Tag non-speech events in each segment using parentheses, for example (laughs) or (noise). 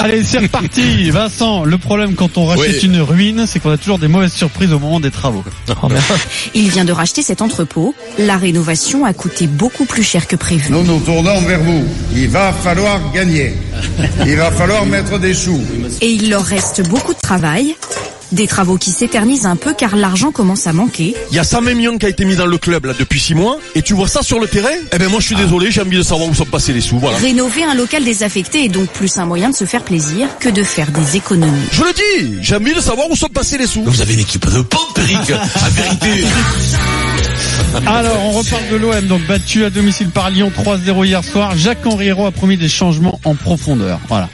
Allez, c'est reparti. (laughs) Vincent, le problème quand on rachète une ruine, c'est qu'on a toujours des mauvaises surprises au moment des travaux. Oh, Il vient de racheter cet entrepôt. La rénovation a coûté beaucoup plus cher que prévu. Nous nous tournons vers vous. Il va falloir gagner. Il va falloir mettre des sous. Et il leur reste beaucoup de travail. Des travaux qui s'éternisent un peu car l'argent commence à manquer. Il y a 120 millions qui a été mis dans le club là depuis 6 mois et tu vois ça sur le terrain? Eh ben moi je suis désolé, j'ai envie de savoir où sont passés les sous, voilà. Rénover un local désaffecté est donc plus un moyen de se faire plaisir que de faire des économies. Je le dis, j'ai envie de savoir où sont passés les sous. Vous avez une équipe de pompe, Eric, (laughs) à vérité. Alors, on reparle de l'OM, donc battu à domicile par Lyon 3-0 hier soir. Jacques Henriero a promis des changements en profondeur. Voilà.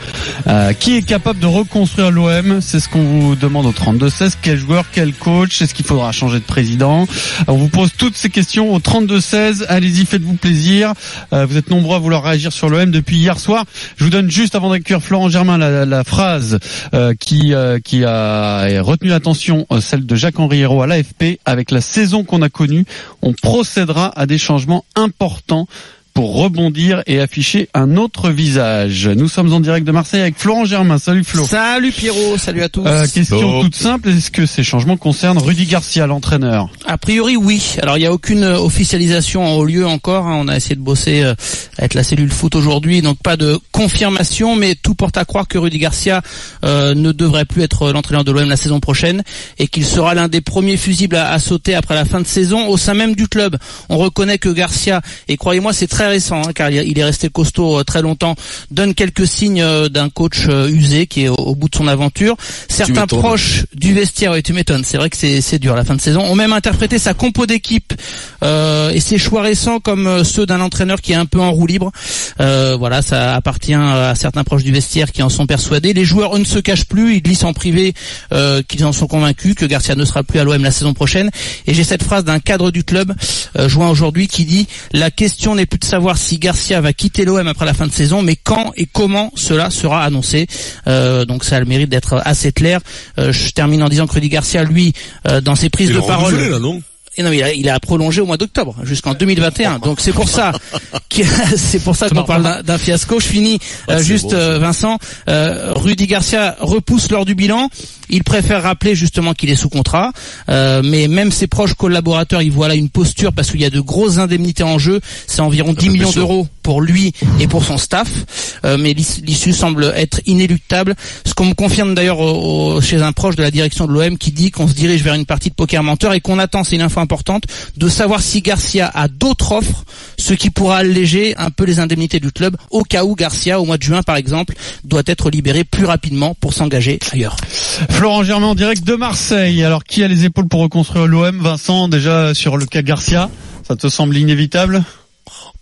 Euh, qui est capable de reconstruire l'OM C'est ce qu'on vous demande au 32-16. Quel joueur, quel coach? Est-ce qu'il faudra changer de président? On vous pose toutes ces questions au 32-16. Allez-y, faites-vous plaisir. Euh, vous êtes nombreux à vouloir réagir sur l'OM depuis hier soir. Je vous donne juste avant d'accueillir Florent Germain la, phrase euh, qui qui a retenu l'attention, celle de Jacques Henriero à l'AFP avec la saison qu'on a connue on procédera à des changements importants pour rebondir et afficher un autre visage. Nous sommes en direct de Marseille avec Florent Germain. Salut Flo. Salut Pierrot, salut à tous. Euh, question toute simple, est-ce que ces changements concernent Rudy Garcia, l'entraîneur A priori oui. Alors il n'y a aucune officialisation au lieu encore. Hein. On a essayé de bosser euh, avec la cellule foot aujourd'hui, donc pas de confirmation, mais tout porte à croire que Rudy Garcia euh, ne devrait plus être l'entraîneur de l'OM la saison prochaine et qu'il sera l'un des premiers fusibles à, à, sauter après la fin de saison au sein même du club. On reconnaît que Garcia, et croyez-moi c'est très récent, hein, car il est resté costaud euh, très longtemps, donne quelques signes euh, d'un coach euh, usé qui est au, bout de son aventure. Certains proches du vestiaire, oui, tu m'étonnes, c'est vrai que c'est dur la fin de saison, ont même interprété sa compo d'équipe et ses choix récents comme ceux d'un entraîneur qui est un peu en roue libre. voilà, ça appartient à certains proches du vestiaire qui en sont persuadés. Les joueurs eux, ne se cachent plus, ils glissent en privé qu'ils en sont convaincus que Garcia ne sera plus à l'OM la saison prochaine. Et j'ai cette phrase d'un cadre du club joint aujourd'hui qui dit la question n'est plus de savoir si Garcia va quitter l'OM après la fin de saison, mais quand et comment cela sera annoncé. Euh, donc ça a le mérite d'être assez clair. Euh, je termine en disant que Rudy Garcia, lui, euh, dans ses prises de parole... Là, non? Et non, il a, il a prolongé au mois d'octobre jusqu'en 2021. Donc c'est pour ça, (laughs) c'est pour ça qu'on parle d'un fiasco. Je finis juste, Vincent. Rudy Garcia repousse lors du bilan. Il préfère rappeler justement qu'il est sous contrat, euh, mais même ses proches collaborateurs, ils voient là une posture parce qu'il y a de grosses indemnités en jeu. C'est environ 10 millions d'euros pour lui et pour son staff, euh, mais l'issue semble être inéluctable. Ce qu'on me confirme d'ailleurs chez un proche de la direction de l'OM qui dit qu'on se dirige vers une partie de poker menteur et qu'on attend, c'est une info importante, de savoir si Garcia a d'autres offres, ce qui pourra alléger un peu les indemnités du club au cas où Garcia, au mois de juin par exemple, doit être libéré plus rapidement pour s'engager ailleurs. Florent Germain en direct de Marseille. Alors qui a les épaules pour reconstruire l'OM Vincent, déjà sur le cas Garcia, ça te semble inévitable?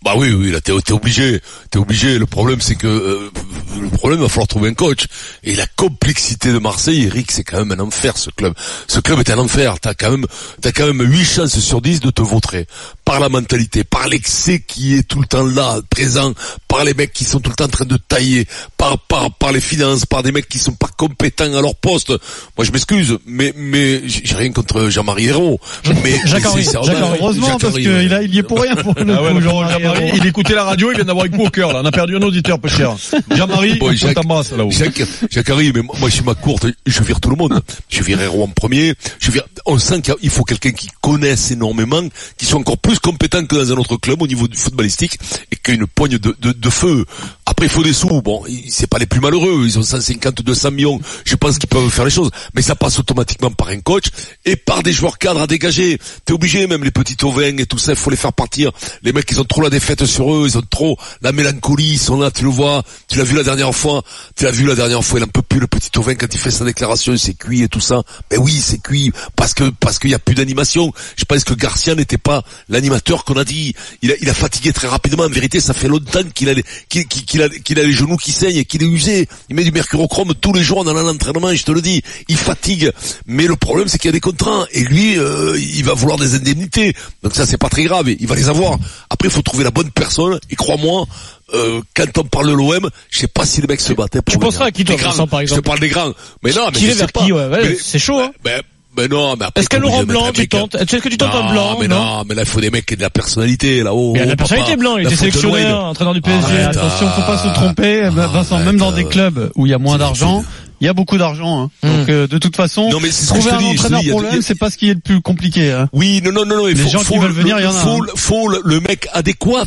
Bah oui, oui, là t'es es obligé, t'es obligé. Le problème c'est que euh, le problème il va falloir trouver un coach. Et la complexité de Marseille, Eric, c'est quand même un enfer ce club. Ce club est un enfer. T'as quand même, t'as quand même 8 chances sur 10 de te vautrer par la mentalité, par l'excès qui est tout le temps là, présent, par les mecs qui sont tout le temps en train de tailler, par par par les finances, par des mecs qui sont pas compétents à leur poste. Moi je m'excuse, mais mais j'ai rien contre Jean-Marie Hérault. Mais (laughs) Jacques Henry, heureusement parce qu'il il y est pour rien pour le ah il écoutait la radio, il vient d'avoir un coup au cœur, là. On a perdu un auditeur, peu cher. Jean-Marie, bon, Jacques, là-haut. Jacques, Jacques Harry, mais moi, je suis ma courte, je vire tout le monde. Je vire Héros en premier. Je vire, on sent qu'il faut quelqu'un qui connaisse énormément, qui soit encore plus compétent que dans un autre club au niveau du footballistique, et qui a une poigne de feu. Après, il faut des sous. Bon, c'est pas les plus malheureux. Ils ont 150, 200 millions. Je pense qu'ils peuvent faire les choses. Mais ça passe automatiquement par un coach et par des joueurs cadres à dégager. T'es obligé, même les petits ovins et tout ça, il faut les faire partir. Les mecs, ils ont trop la défaite sur eux. Ils ont trop la mélancolie. Ils sont là, tu le vois. Tu l'as vu la dernière fois. Tu l'as vu la dernière fois. Il en peut plus, le petit ovin, quand il fait sa déclaration. C'est cuit et tout ça. Mais oui, c'est cuit. Parce que, parce qu'il y a plus d'animation. Je pense que Garcia n'était pas l'animateur qu'on a dit. Il a, il fatigué très rapidement. En vérité, ça fait longtemps qu'il a, qu'il a, qu'il a les genoux qui saignent et qu'il est usé. Il met du mercurochrome tous les jours en allant à l'entraînement, je te le dis. Il fatigue. Mais le problème, c'est qu'il y a des contrats. Et lui, euh, il va vouloir des indemnités. Donc ça, c'est pas très grave. Il va les avoir. Après, il faut trouver la bonne personne. Et crois-moi, euh, quand on parle de l'OM, je sais pas si les mecs se battent. Tu penseras à qui toi, par exemple Je te parle des grands. Mais non, mais je sais pas. c'est chaud. Hein. Ben, Ben non, mais après, Est-ce qu'à Laurent Blanc, tu tentes Est-ce que tu tentes un Blanc mais non, mais là, il faut des mecs qui aient de la personnalité, là-haut. Il y a de la personnalité Blanc, il était sélectionneur, entraîneur du PSG. Attention, faut pas ah, se tromper, Vincent. Même dans des clubs où il y a moins d'argent, il y a beaucoup d'argent. Hein. Hmm. Donc euh, de toute façon, Non, mais c'est ce que trouver je te un dis, je te entraîneur dis, y pour y l'OM, c'est pas ce qui est le plus compliqué. Hein. Oui, non, non, non, non, Les faut, gens qui faut veulent le- venir, il y en a, Faut, hein. faut le, le mec adéquat,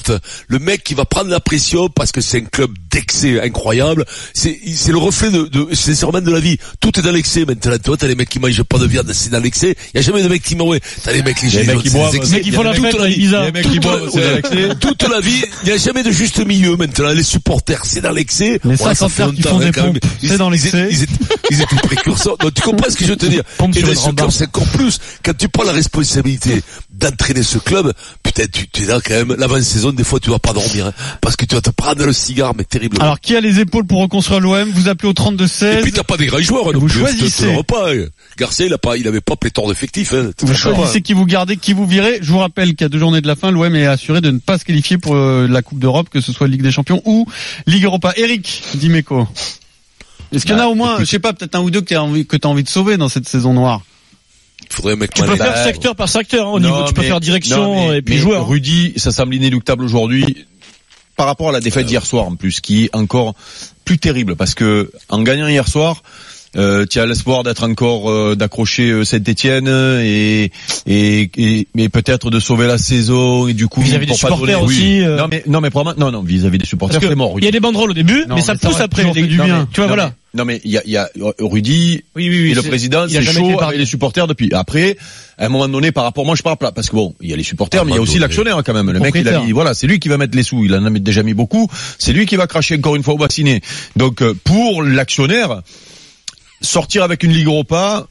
le mec qui va prendre la pression parce que c'est un club d'excès incroyable. C'est, c'est le reflet de, de c'est de la vie. Tout est dans l'excès maintenant. Toi, t'as les mecs qui mangent pas de viande, c'est dans l'excès. Il y a jamais de mecs qui meurent. T'as les mecs, les mecs qui boivent, des la fête. Les mecs qui boivent, la- c'est l'excès. Toute la vie, il n'y a jamais de juste milieu maintenant. Les supporters, c'est dans l'excès. Les Voilà, ça fait cinquantaires qui longtemps, font des hein, même. pompes, Ils- c'est dans ils- l'excès. Ils, étaient- précurseurs. Donc, tu comprends ce que je veux te dire? Et dans ce club, c'est encore plus. Quand tu prends la responsabilité d'entraîner ce club, putain, tu, tu es là quand même. L'avant-saison, des fois, tu vas pas dormir. hein, parce que tu vas te prendre le cigare, mais terriblement. Alors qui a les épaules pour reconstruire l'OM Vous appelez au 32 Et 16. puis t'as pas des grands joueurs, hein, non Vous plus, choisissez. repas, hein. Garcia, il a pas, il avait pas pléthore d'effectifs, hein. Vous choisissez qui vous gardez, qui vous virez. Je vous rappelle qu'à deux journées de la fin, l'OM est assuré de ne pas se qualifier pour euh, la Coupe d'Europe, que ce soit Ligue des Champions ou Ligue Europa. Eric Dimeco. Est-ce qu'il y en a au moins, je sais pas, peut-être un ou deux que tu as envie, que t'as envie de sauver dans cette saison noire faudrait Tu peux faire secteur par secteur, hein, au niveau, Non, tu peux mais- faire direction non, mais- et puis joueur. Rudy, ça semble inéluctable aujourd'hui par rapport à la défaite d'hier soir en plus, qui est encore plus terrible parce que en gagnant hier soir. Euh, tu as l'espoir d'être encore euh, d'accrocher Saint-Etienne et et, et mais peut-être de sauver la saison et du coup Vis-à-vis des pour pas supporters donner- aussi, euh. Non mais non mais probablement- non non vis-à-vis des supporters c'est mort. il y a des banderoles au début, Non, mais ça mais ça pousse après. toujours fait Les- du non, bien. mais Tu vois, Non, voilà. mais- Non mais il y a, il y a Rudy Oui, oui, oui. et le président, c'est chaud avec les supporters depuis. Après, à un moment donné, par rapport, moi je parle pas, parce que bon, il y a les supporters, mais il y a aussi l'actionnaire quand même. Le mec, il a mis, voilà, c'est lui qui va mettre les sous. Il en a déjà mis beaucoup. C'est lui qui va cracher encore une fois au bassinet. Donc euh, pour l'actionnaire, sortir avec une Ligue Europa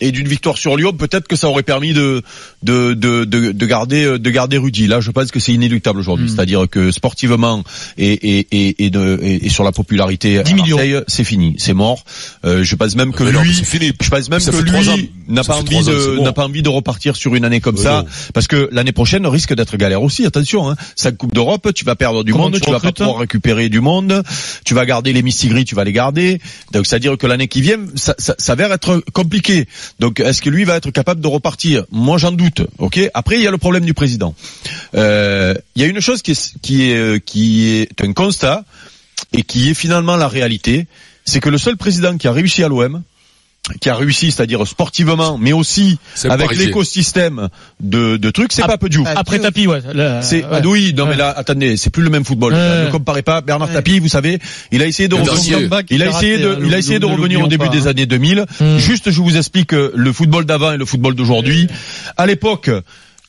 et d'une victoire sur Lyon, peut-être que ça aurait permis de de de de, de garder de garder Rudy. Là, je pense que c'est inéluctable aujourd'hui. Hmm. C'est-à-dire que sportivement et et et et, de, et, et sur la popularité à 10 millions. Marseille, c'est fini, c'est mort. Euh, je pense même que Mais lui, fini. je pense même Ça que lui n'a Ça pas envie de bon. n'a pas envie de repartir sur une année comme ça, non. parce que l'année prochaine risque d'être galère aussi. Attention, hein. Cinq coupes d'Europe, tu vas perdre du Comment monde, tu tu vas pas hein pouvoir récupérer du monde, tu vas garder les Missigri, tu vas les garder. Donc c'est à dire que l'année qui vient, ça, ça, ça va être compliqué. Donc est-ce que lui va être capable de repartir? Moi j'en doute. Ok? Après il y a le problème du président. Euh, Il y a une chose qui est qui est euh, qui est un constat et qui est finalement la réalité, c'est que le seul président qui a réussi à l'OM, qui a réussi, c'est-à-dire sportivement, mais aussi avec l'écosystème de, de trucs, c'est pas peu Diouf. Après tapis, ouais. C'est ouais. ah oui, non Ouais. mais là, attendez, c'est plus le même football. Ouais. Ne comparez pas Bernard Ouais. Tapie, vous savez, il a essayé de revenir. Il a essayé de, il a essayé de revenir au début des années 2000. Hmm. Juste, je vous explique euh, le football d'avant et le football d'aujourd'hui. À l'époque.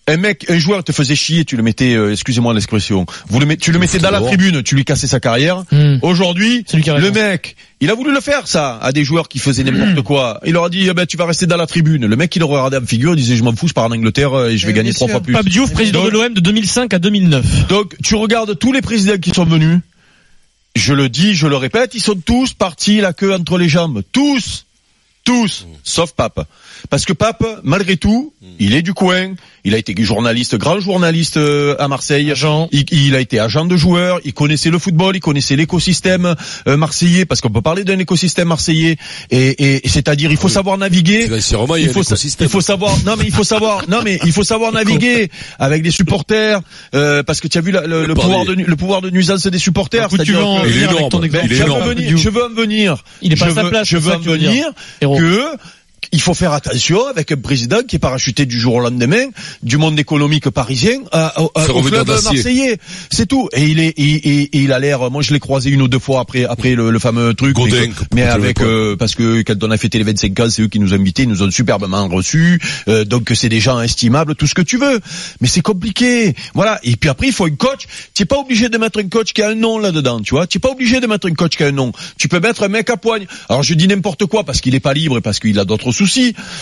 Un mec, un joueur te faisait chier, tu le mettais, euh, excusez-moi l'expression, vous le met, tu le mettais dans la tribune, tu lui cassais sa carrière. Hmm. Aujourd'hui, le raison. mec, il a voulu le faire ça à des joueurs qui faisaient n'importe quoi. Il leur a dit, eh ben, tu vas rester dans la tribune. Le mec, il le regardait en figure, il disait, je m'en fous, je pars en Angleterre euh, et je vais Eh, gagner trois fois plus. Pape Diouf, président Donc- de l'OM de 2005 à 2009. Donc, tu regardes tous les présidents qui sont venus. Je le dis, je le répète, ils sont tous partis la queue entre les jambes. Tous. Tous. Sauf Pape. Parce que Pape, malgré tout, il est du coin. Il a été journaliste, grand journaliste euh, à Marseille. Agent. Il, il a été agent de joueur. Il connaissait le football. Il connaissait l'écosystème euh, marseillais. Parce qu'on peut parler d'un écosystème marseillais. Et, et- et c'est-à-dire, il faut savoir naviguer. Il faut, sa- il faut savoir, non mais il faut savoir, non mais il faut savoir (laughs) naviguer avec des supporters, euh, parce que tu as vu la- le, le pouvoir de le pouvoir de nuisance des supporters. Écoute, tu c'est-à-dire veux en venir avec ton énorme. exemple Il est je veux en venir, je veux en venir. Il est pas à sa place, Je veux en venir. Que il faut faire attention avec un président qui est parachuté du jour au lendemain du monde économique parisien à- au- à- Faire au club marseillais. C'est tout. Et il est, et, et- et il a l'air. Moi, je l'ai croisé une ou deux fois après, après le, le fameux truc. Godin, mais, avec euh, parce que quand on a fêté les 25 ans, c'est eux qui nous ont invités, ils nous ont superbement reçus. Euh, donc c'est des gens estimables, tout ce que tu veux. Mais c'est compliqué. Voilà. Et puis après, il faut un coach. Tu pas obligé de mettre un coach qui a un nom là-dedans, tu vois. Tu n'es pas obligé de mettre un coach qui a un nom. Tu peux mettre un mec à poigne. Alors je dis n'importe quoi parce qu'il est pas libre et parce qu'il a d'autres soucis.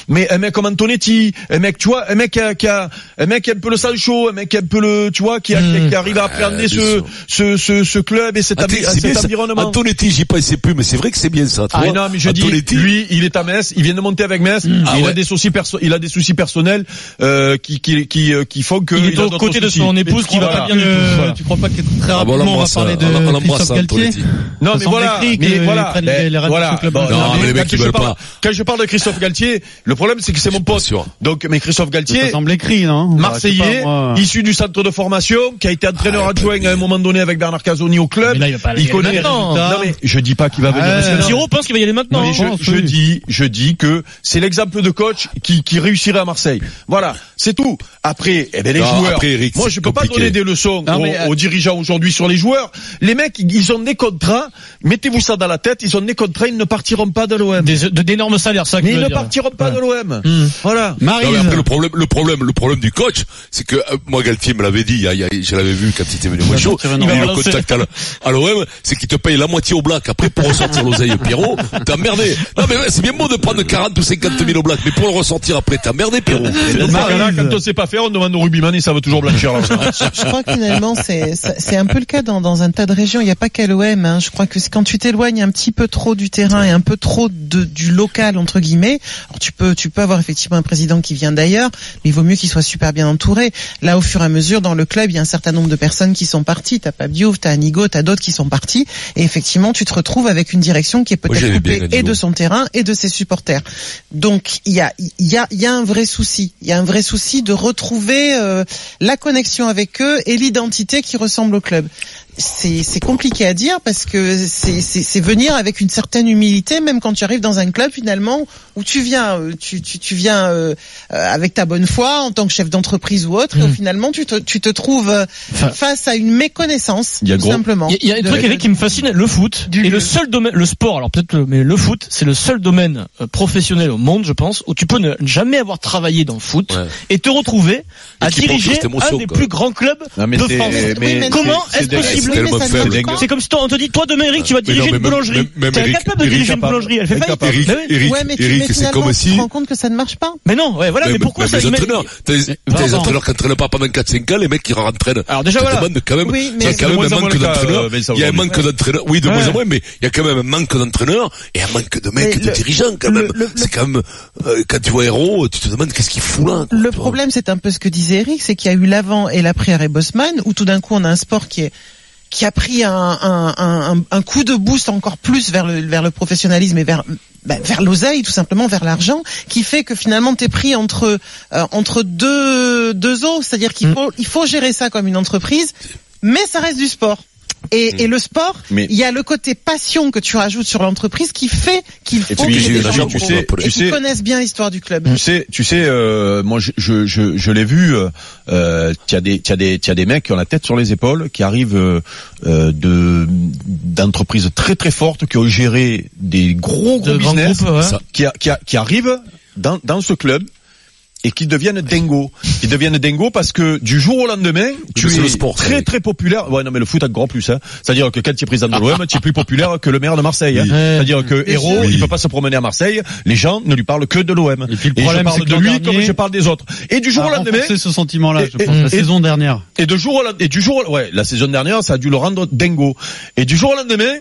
Mais un mec comme Antonetti, un mec, tu vois, un mec qui a, qui a- un mec qui a un peu le sang chaud, un mec qui a un peu le, tu vois, qui, a- qui, qui arrive à appréhender bien ce, ce, ce, ce club et cet, cet ça. environnement. Antonetti, j'y pensais plus, mais c'est vrai que c'est bien ça. tu Ah vois. non, mais je dis, Antonetti, lui, il est à Metz, il vient de monter avec Metz, Ah il a ouais. des soucis perso il a des soucis personnels euh, qui qui qui euh, qui font que Il est a aux côtés de son épouse qui va pas bien du tout. Voilà. Tu crois pas que très Ah bon, rapidement on va parler de Christophe Galtier. Non, mais voilà, mais voilà, voilà. Quand je parle de Christophe Galtier, le problème c'est que c'est mon pote. sûr. Donc, mais Christophe Ça Galtier, semble écrit, non Marseillais, pas, issu du centre de formation, qui a été entraîneur Ah, adjoint à un moment donné avec Bernard Casoni au club. Mais là, il va pas aller il connaît les maintenant. résultats. Non mais je dis pas qu'il va venir. Giro pense qu'il va y aller maintenant. Mais je, pense, je oui. dis, je dis que c'est l'exemple de coach qui, qui réussirait à Marseille. Voilà, c'est tout. Après, eh ben les Non, joueurs. après, Eric, moi, je peux pas donner des leçons Non, aux, mais, euh, aux dirigeants aujourd'hui sur les joueurs. Les mecs, ils ont des contrats. Mettez-vous ça dans la tête. Ils ont des contrats. Ils ne partiront pas de l'OM. D'énormes salaires, ça. que Mais je ils veux ne dire. Partiront pas de l'OM. Hmm. Voilà. Non, mais après, le problème, le problème, le problème du coach, c'est que euh, moi Galtier me l'avait dit, il y a- il y a- je l'avais vu quand il était venu au show, il a eu le contact à l'OM, c'est qu'il te paye la moitié au black. Après, pour ressortir l'oseille Pierrot, t'as merdé. Non mais ouais, c'est bien beau de prendre 40 ou 50 000 au black, mais pour le ressortir après, t'as merdé Pierrot. Là, quand on sait pas faire, on demande au rugbyman et ça veut toujours blanchir. Je crois que finalement c'est un peu le cas dans, dans un tas de régions. Il n'y a pas qu'à l'OM. Hein. Je crois que quand tu t'éloignes un petit peu trop du terrain et un peu trop de, du local entre guillemets, alors tu peux tu peux avoir effectivement un président qui vient d'ailleurs, mais il vaut mieux qu'il soit super bien entouré. Là, au fur et à mesure, dans le club, il y a un certain nombre de personnes qui sont parties. T'as pas Diouf, t'as Anigo, t'as d'autres qui sont partis, et effectivement, tu te retrouves avec une direction qui est peut-être coupée et de son terrain et de ses supporters. Donc il y a il y a il y a un vrai souci. Il y a un vrai souci de retrouver euh, la connexion avec eux et l'identité qui ressemble au club. C'est c'est compliqué à dire parce que c'est c'est c'est venir avec une certaine humilité même quand tu arrives dans un club finalement où tu viens euh, tu tu tu viens euh, euh, avec ta bonne foi en tant que chef d'entreprise ou autre et au finalement tu te tu te trouves euh, Enfin, face à une méconnaissance Il y a tout gros- simplement. Il y a, il y a un truc Eric qui me fascine, le foot Du est le seul domaine, le sport. Alors peut-être, le- mais le foot, c'est le seul domaine euh, professionnel au monde, je pense, où tu peux ne jamais avoir travaillé dans le foot Ouais. et te retrouver à Et diriger un des quoi. plus grands clubs Non, mais de France. mais Oui, mais Comment est-ce possible tellement faible. pas. C'est comme si on te dit, toi demain Eric, tu vas diriger une boulangerie. T'es Eric- incapable de Eric diriger une boulangerie. Elle fait faillite. Incapable. Eric, c'est comme tu te rends compte que ça ne marche pas. Mais non, ouais, voilà, mais pourquoi ça t'as des entraîneurs qui entraînent pas pendant 4-5 ans, les mecs qui rentrent. Alors déjà, voilà. quand même, il y a quand même un manque d'entraîneurs. euh, Il y a un manque d'entraîneurs. Oui, de moins en moins, mais il y a quand même un manque d'entraîneurs et un manque de mecs, Mais de dirigeants quand même. C'est quand même, euh, quand tu vois Héros, tu te demandes qu'est-ce qu'il fout là. Le problème, c'est un peu ce que disait Eric, c'est qu'il y a eu l'avant et l'après arrêt Bosman, où tout d'un coup on a un sport qui est qui a pris un, un, un, un coup de boost encore plus vers le vers le professionnalisme et vers bah, vers l'oseille tout simplement vers l'argent qui fait que finalement t'es pris entre euh, entre deux deux eaux c'est-à-dire qu'il Mm. faut il faut gérer ça comme une entreprise mais ça reste du sport et, et le sport, Mais- il y a le côté passion que tu rajoutes sur l'entreprise qui fait qu'il faut puis, y eu la gens tu sais, tu et qui sais- connaissent bien l'histoire du club. Tu sais, tu sais, euh, moi je je je, je l'ai vu. Euh, euh, tu as des tu as des tu as des mecs qui ont la tête sur les épaules, qui arrivent euh, euh, de d'entreprises très très fortes, qui ont géré des gros gros De business, groupes, ouais. Ça- qui a- qui a- qui arrivent dans dans ce club et qui deviennent dingo. Ils deviennent dingo parce que du jour au lendemain, tu c'est es le sport, très oui. très populaire. Ouais, non mais le foot encore plus. Hein. C'est-à-dire que quand tu es président de l'OM, tu es plus populaire que le maire de Marseille. hein. C'est-à-dire que Héros, Oui. il peut pas se promener à Marseille. Les gens ne lui parlent que de l'OM. Et puis le je problème, parle c'est que de lui dernier- comme je parle des autres. Et du jour a au lendemain, renforcé ce sentiment-là, je Et- pense, et- la et- saison dernière. et de jour au lendemain, et du jour, au- ouais, la saison dernière, ça a dû le rendre dingo. Et du jour au lendemain,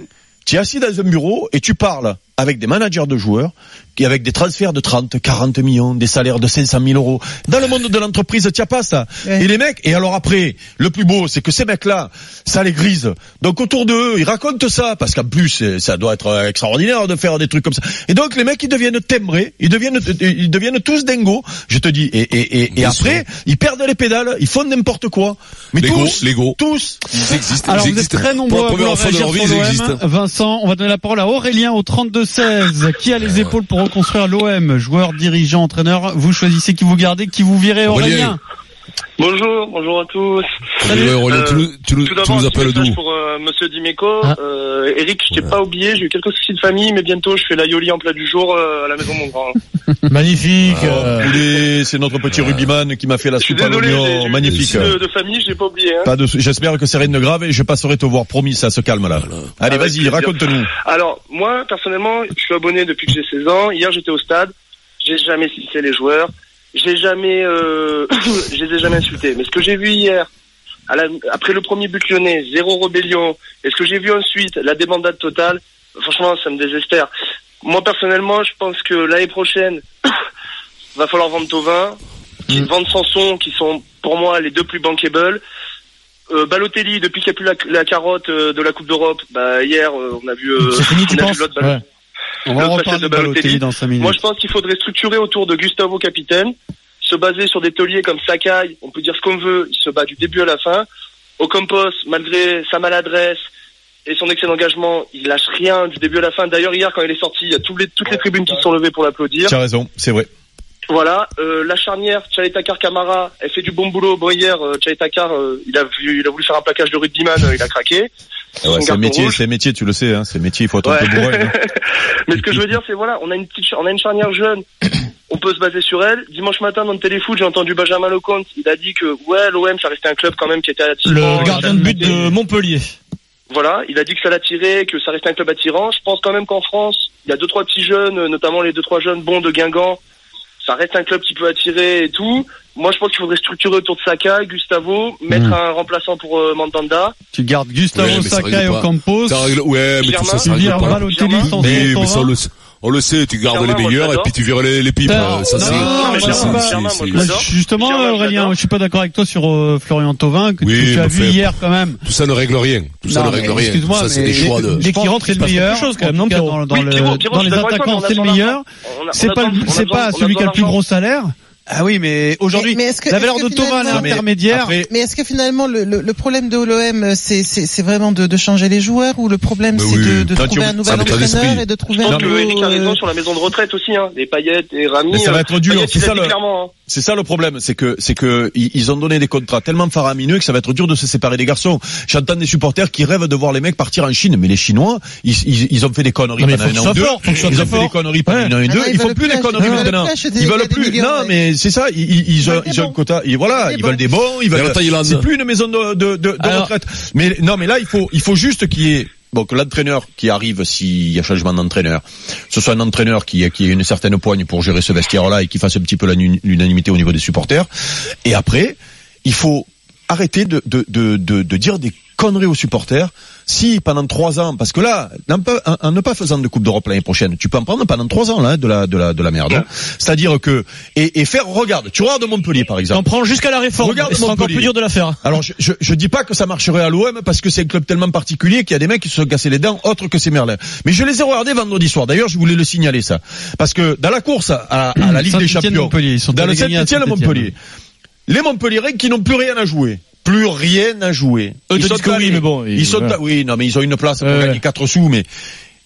tu es assis dans un bureau et tu parles avec des managers de joueurs avec des transferts de 30, 40 millions, des salaires de 500 000 euros. Dans le monde de l'entreprise, tu as pas ça. Ouais. Et les mecs, et alors après, le plus beau, c'est que ces mecs-là, ça les grise. Donc autour d'eux, ils racontent ça, parce qu'en plus, c'est- ça doit être euh, extraordinaire de faire des trucs comme ça. Et donc les mecs, ils deviennent timbrés, ils deviennent, ils deviennent tous dingos, je te dis. Et, et, et, après, ils perdent les pédales, ils font n'importe quoi. Mais L'ego, tous, l'ego. tous. Ils existent. Alors ils vous êtes existent. très nombreux à vouloir réagir sur existent. Vincent, on va donner la parole à Aurélien au 32-16. Qui a les épaules pour reconstruire l'OM Joueur, dirigeant, entraîneur, vous choisissez qui vous gardez, qui vous virez Aurélien. Aurélien Bonjour, bonjour à tous. Salut, tu, nous- tu, nous- Tout tu d'abord, nous un message d'où pour euh, Monsieur Dimeco. Ah. Euh, Eric, je t'ai pas oublié, j'ai eu quelques soucis de famille, mais bientôt je fais la Yoli en plat du jour euh, à la maison de mon grand. (laughs) Magnifique. euh, Poulet, c'est notre petit rugbyman qui m'a fait la Je suis soupe à désolé, j'ai l'oignon, j'ai magnifique. de, de famille, je l'ai pas oublié. Hein. Pas de, j'espère que c'est rien de grave et je passerai te voir, promis, ça se calme là. Allez, vas-y, raconte-nous. Alors, moi, personnellement, je suis abonné depuis que j'ai 16 ans. Hier, j'étais au stade. J'ai jamais cité les joueurs. J'ai jamais, euh, (coughs) je les ai jamais insultés. Mais ce que j'ai vu hier, à la- après le premier but lyonnais, zéro rébellion, et ce que j'ai vu ensuite, la débandade totale, franchement, ça me désespère. Moi, personnellement, je pense que l'année prochaine, (coughs) va falloir vendre Tovin, qui vendre Sanson, qui sont pour moi les deux plus bankable. Euh, Balotelli, depuis qu'il n'y a plus la, la carotte euh, de la Coupe d'Europe, bah hier euh, on a vu, euh, on a vu l'autre Balotelli. On va le reparler de Balotelli dans 5 minutes. Moi, je pense qu'il faudrait structurer autour de Gustavo capitaine, se baser sur des tauliers comme Sakai. On peut dire ce qu'on veut. Il se bat du début à la fin. Ocampos, malgré sa maladresse et son excellent engagement, il lâche rien du début à la fin. D'ailleurs, hier, quand il est sorti, il y a tous les, toutes les tribunes qui se sont levées pour l'applaudir. Tu as raison, c'est vrai. Voilà, euh, la charnière, Takar Camara, elle fait du bon boulot. Bon hier, euh, Takar, euh, il a vu, il a voulu faire un plaquage de rugbyman, euh, il a craqué. Ouais, Son c'est métier, c'est métier, tu le sais, hein, c'est un métier, il faut être un Ouais. peu bourré. hein. (laughs) Mais ce que je veux dire, c'est voilà, on a une petite, on a une charnière jeune. On peut se baser sur elle. Dimanche matin, dans le téléfoot, j'ai entendu Benjamin Lecomte. Il a dit que, ouais, l'OM, ça restait un club quand même qui était attirant. Le gardien de but de Montpellier. Voilà, il a dit que ça l'attirait, que ça restait un club attirant. Je pense quand même qu'en France, il y a deux trois petits jeunes, euh, notamment les deux trois jeunes bons de Guingamp. Ça reste un club qui peut attirer et tout. Moi, je pense qu'il faudrait structurer autour de Saka, Gustavo, mettre Mm. un remplaçant pour euh, Mandanda. Tu gardes Gustavo Ouais, mais Saka et. Ocampos. Ça règle- ouais, mais tout ça, ça. Balotelli Mais, mais le, sait- on le sait, tu gardes Germain, les meilleurs et puis tu vires les, les pipes. Non, euh, ça, justement, Germain, Aurélien, je suis pas d'accord avec toi sur euh, Florian Thauvin, que Oui, tu, as vu fait- hier quand même. tout ça ne règle rien. Tout ça ne règle mais rien. Excuse-moi, c'est des choix de. dès qu'il rentre, c'est le quelque meilleur. dans, les attaquants, c'est le meilleur. C'est pas, c'est pas celui qui a le plus gros salaire. Ah oui, mais aujourd'hui, Mais La valeur de Thauvin, elle est finalement- intermédiaire. après, Mais est-ce que finalement le, le, le problème de l'OM c'est c'est c'est vraiment de, de changer les joueurs ou le problème Mais c'est oui. de, de Non, trouver un nouvel entraîneur et de trouver Je un pense que nouveau, Eric a raison euh, sur la maison de retraite aussi, hein. Les paillettes et Rami. Mais ça va euh, être dur, Payet, c'est ça le- clairement, hein. C'est ça le problème, c'est que c'est que ils ont donné des contrats tellement faramineux que ça va être dur de se séparer des garçons. J'entends des supporters qui rêvent de voir les mecs partir en Chine, mais les Chinois, ils, ils, ils ont fait des conneries mais pendant un an ou deux. Ils ont fait des conneries pendant un an et Ah deux. ils Il faut veulent plus les conneries maintenant. Ils veulent plus. Non, mais c'est ça. Ils, ils, ils Ils ont, veulent des ils ont bons. un quota. Et voilà, ils veulent des bons. Ils veulent. C'est plus une maison de, de, de, de Alors- retraite. Mais non, mais là, il faut, il faut juste qu'il y ait Bon, que l'entraîneur qui arrive, s'il y a changement d'entraîneur, ce soit un entraîneur qui, qui ait une certaine poigne pour gérer ce vestiaire-là et qui fasse un petit peu l'unanimité au niveau des supporters. Et après, il faut arrêter de, de, de, de, de dire des conneries aux supporters. Si pendant trois ans, parce que là, en, ne pas faisant de Coupe d'Europe l'année prochaine, tu peux en prendre pendant trois ans là, de la de la de la merde. hein. C'est-à-dire que et, et faire regarde, tu regardes Montpellier par Et on exemple. prend jusqu'à la réforme. Regarde sera encore Montpellier. plus dur de la faire. Alors je, je, je dis pas que ça marcherait à l'OM parce que c'est un club tellement particulier qu'il y a des mecs qui se sont cassés les dents autres que ces Merlins. Mais je les ai regardés vendredi soir. D'ailleurs, je voulais le signaler ça parce que dans la course à, à la Ligue des Champions, Montpellier, ils sont dans le Saint-Étienne. Montpellier, les Montpelliérains qui n'ont plus rien à jouer. Plus rien à jouer. Eux Ils sont que oui, mais bon, Ils ils- sont, voilà. oui, non, mais ils ont une place pour Ouais, gagner ouais. 4 sous, mais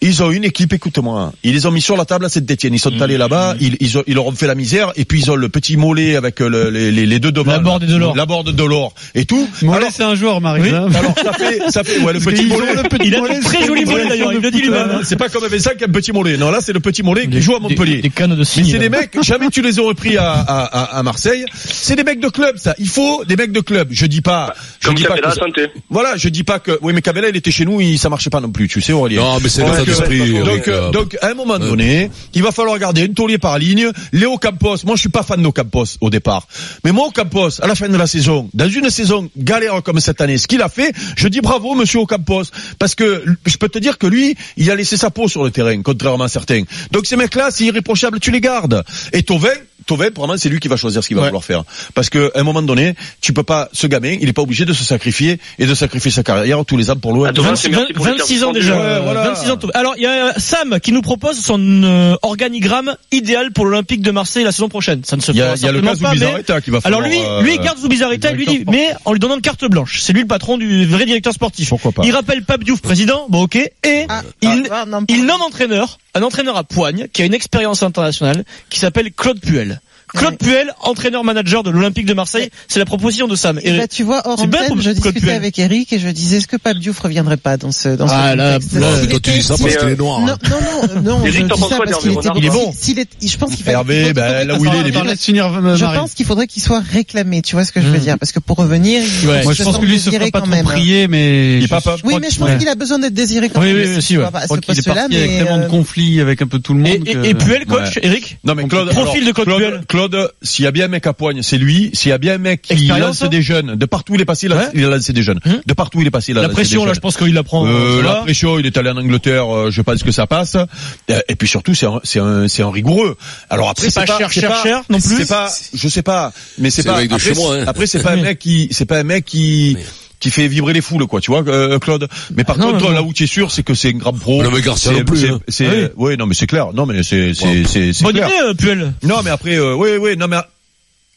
ils ont une équipe, écoute-moi, ils les ont mis sur la table à Saint-Etienne, ils sont Mmh. allés là-bas, ils, ils, ont- ils leur ont fait la misère, et puis ils ont le petit mollet avec euh, le- les, les, les deux devant. La borde de l'or. La borde de l'or. Et tout. Mollet, Alors, c'est un joueur, Marie. oui, hein. alors ça fait, ça fait, ouais, le petit mollet. le petit Il a mollet, de très mollets, collection d'ailleurs, il le dit lui-même, hein. C'est pas comme Vincent qui a un petit mollet. Non, là, c'est le petit mollet qui joue à Montpellier. Des, des cannes de Mais c'est des mecs, jamais tu les aurais pris à, à, à, à Marseille. C'est des mecs de club, ça. Il faut des mecs de club. Je dis pas, je Comme dis pas que voilà, je dis pas que, oui, mais Cabella, il était chez nous, il, ça marchait pas non plus, tu sais, Aurélien. Non, mais c'est Donc, euh. Donc, euh, euh, à un moment donné, il va falloir garder une taulier par ligne. Léo Campos, moi, je suis pas fan de Campos au départ. Mais moi, Campos, à la fin de la saison, dans une saison galère comme cette année, ce qu'il a fait, je dis bravo, monsieur Ocampos. Parce que, je peux te dire que lui, il a laissé sa peau sur le terrain, contrairement à certains. Donc, ces mecs-là, c'est irréprochable, tu les gardes. Et Tovin, Tovin, probablement, c'est lui qui va choisir ce qu'il va Ouais. vouloir faire. Parce que, à un moment donné, tu peux pas, ce gamin, il est pas obligé de se sacrifier et de sacrifier sa carrière tous les ans pour l'OM. Ah, Tovin, c'est merci pour les 26 cartes ans déjà. suspendues. Ouais, voilà. 26 ans. Alors il y a Sam qui nous propose son euh, organigramme idéal pour l'Olympique de Marseille la saison prochaine. Ça ne se Il y a, fera il y a le certainement cas pas, mais- qui va Alors lui, euh, lui il garde Zubizarreta, il lui dit, mais en lui donnant une carte blanche. C'est lui le patron du vrai directeur sportif. Pourquoi pas. Il rappelle Pape Diouf président, bon ok, et Ah, il, ah, non, il nomme entraîneur, un entraîneur à poigne qui a une expérience internationale, qui s'appelle Claude Puel. Claude. Puel, entraîneur-manager de l'Olympique de Marseille, c'est la proposition de Sam. Et Et- bah, tu vois, hors antenne, je discutais Puel. avec Eric et je disais, est-ce que Pape Diouf reviendrait pas dans ce, dans ce Ah, là, S'il toi, tu dis ça parce est- qu'il est noir. Non, non, non, non, (laughs) Eric, je t'en dis penses ça parce qu'il était Il est bon. S'il est, je pense qu'il Hervé, il ben, là où il il est, il est bien. Euh, Je pense qu'il faudrait qu'il soit réclamé, tu vois ce que je veux Mhm. dire, parce que pour revenir, il Moi, je pense que lui se fera pas quand trop même. prier, mais. Il est pas Oui, mais je pense qu'il a besoin d'être désiré quand Oui, même. oui, oui, si, ouais. Qu'il est parti avec tellement de euh, conflits avec un peu tout le monde. Et, Puel, coach. Eric? Non mais Claude, Profil de Claude Puel. Claude, s'il y a bien un mec à poigne, c'est lui. S'il y a bien un mec qui Expérience, lance hein des jeunes, de partout où il est passé, il a, Ouais. il a lancé des jeunes. Hum. De partout où il est passé, il a La lancé pression, des là, jeunes. je pense qu'il la prend. Euh, la pression, il est allé en Angleterre, euh, je pense que ça passe. Euh, Et puis surtout, c'est un, c'est un, c'est un rigoureux. Alors après, C'est pas cher, c'est cher, pas- cher, non plus. C'est pas, je sais pas, mais c'est pas. hein. Après, c'est pas un mec qui, c'est pas un mec qui. Qui fait vibrer les foules, quoi, tu vois, euh, Claude. Mais par Non, contre, là où tu es sûr, c'est que c'est un grand pro. Non, mais Garcia C'est- non plus, c'est- hein. c'est- Ah ouais, non, mais c'est clair. Non, mais c'est, c'est, c'est, c'est Bonne clair. idée, euh, Puel. Non, mais après, euh, oui, oui, non, mais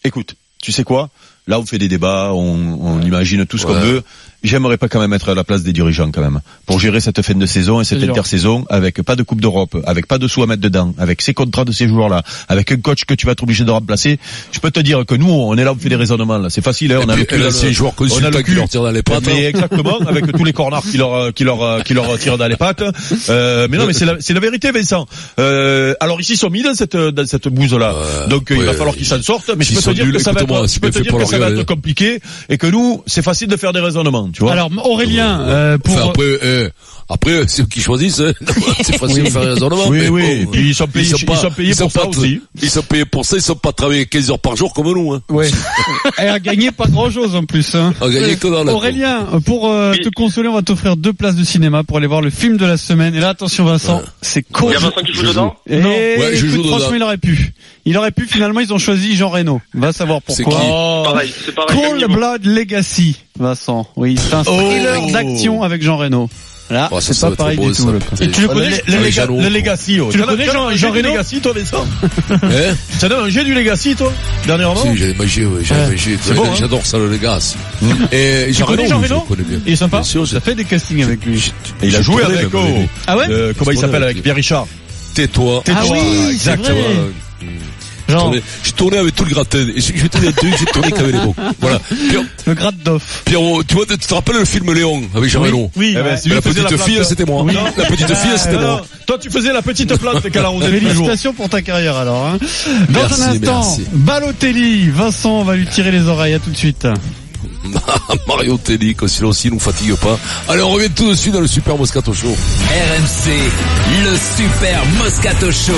écoute, tu sais quoi? Là, on fait des débats, on, on imagine tout ce qu'on Ouais. veut. J'aimerais pas quand même être à la place des dirigeants quand même pour gérer cette fin de saison et cette intersaison avec pas de Coupe d'Europe, avec pas de sous à mettre dedans, avec ces contrats de ces joueurs-là, avec un coach que tu vas être obligé de remplacer. Je peux te dire que nous, on est là, on fait des raisonnements là. C'est facile, hein, on a le puis, là, les joueurs on a le qui cul. leur tirent dans les pattes. Mais hein. exactement, avec tous les cornards qui leur qui leur qui leur tirent dans les pattes. Euh, mais non, mais c'est la c'est la vérité, Vincent. Euh, alors ici, ils sont mis dans cette dans cette bouse là. Donc il va falloir qu'ils s'en sortent. Mais je peux te dire que ça va écoute-moi, être, je c'est peux bien te fait dire pour que leur ça va gueule, être hein. compliqué et que nous, c'est facile de faire des raisonnements, tu vois. Alors Aurélien, euh, pour Enfin, après, eh, après, c'est eux qui choisissent. hein. (laughs) c'est facile de faire un raisonnement. Oui, mais oui, bon, et puis ils sont payés- ils sont payés pour ça pas, aussi. Ils sont payés pour ça, ils sont pas travaillés 15 heures par jour comme nous. Hein. ouais, elle a gagné pas grand chose en plus. Hein. On a gagné que dans la Aurélien, pour euh, Oui. te consoler, on va t'offrir deux places de cinéma pour aller voir le film de la semaine. Et là, attention Vincent, c'est Il cool. y a Vincent qui joue je dedans Et Ouais, je écoute, joue dedans. franchement, il aurait pu. Il aurait pu. Finalement, ils ont choisi Jean Reno. Va savoir C'est pourquoi. qui Pareil, c'est pareil. Cold. Blood Legacy, Vincent. Oui, c'est un thriller Oh. d'action avec Jean Reno. Là, Oh, ça, c'est ça pas pareil beau, du ça. tout. Et tu le connais, le, Lega- Jeannot, le quoi. Legacy, oh. Tu le connais, Jean- Jean Reno Legacy, toi, Vincent (laughs) Hein T'en as mangé du Legacy, toi, dernièrement Si, j'avais mangé, hein J'adore ça, le gars. Et Jean Reno, Jean Reno le connais bien. Il est sympa j'ai Ça fait des castings avec lui. Il a J'ai joué avec, oh. Ah ouais euh, comment il J'ai s'appelle avec Pierre Richard Tais-toi. Ah oui, c'est exactement. Genre, tourné- avec tout le gratin. Et je vais j'ai tourné qu'avec les bons. Voilà. Pierre- Le grade d'off. Pierrot, tu vois, tu te rappelles le film Léon avec Jean Reno Oui, Eh ben, ouais. c'est lui La petite la fille, c'était moi. Oui. La petite fille, c'était Ah, moi. Toi, tu faisais la petite tous les jours. Félicitations pour ta carrière alors. Hein. Dans Merci, un instant, merci. Balotelli, Vincent va lui tirer les oreilles. À tout de suite. (laughs) Mario Telly, que sinon aussi nous fatigue pas. Allez, on revient tout de suite dans le Super Moscato Show. RMC, le Super Moscato Show.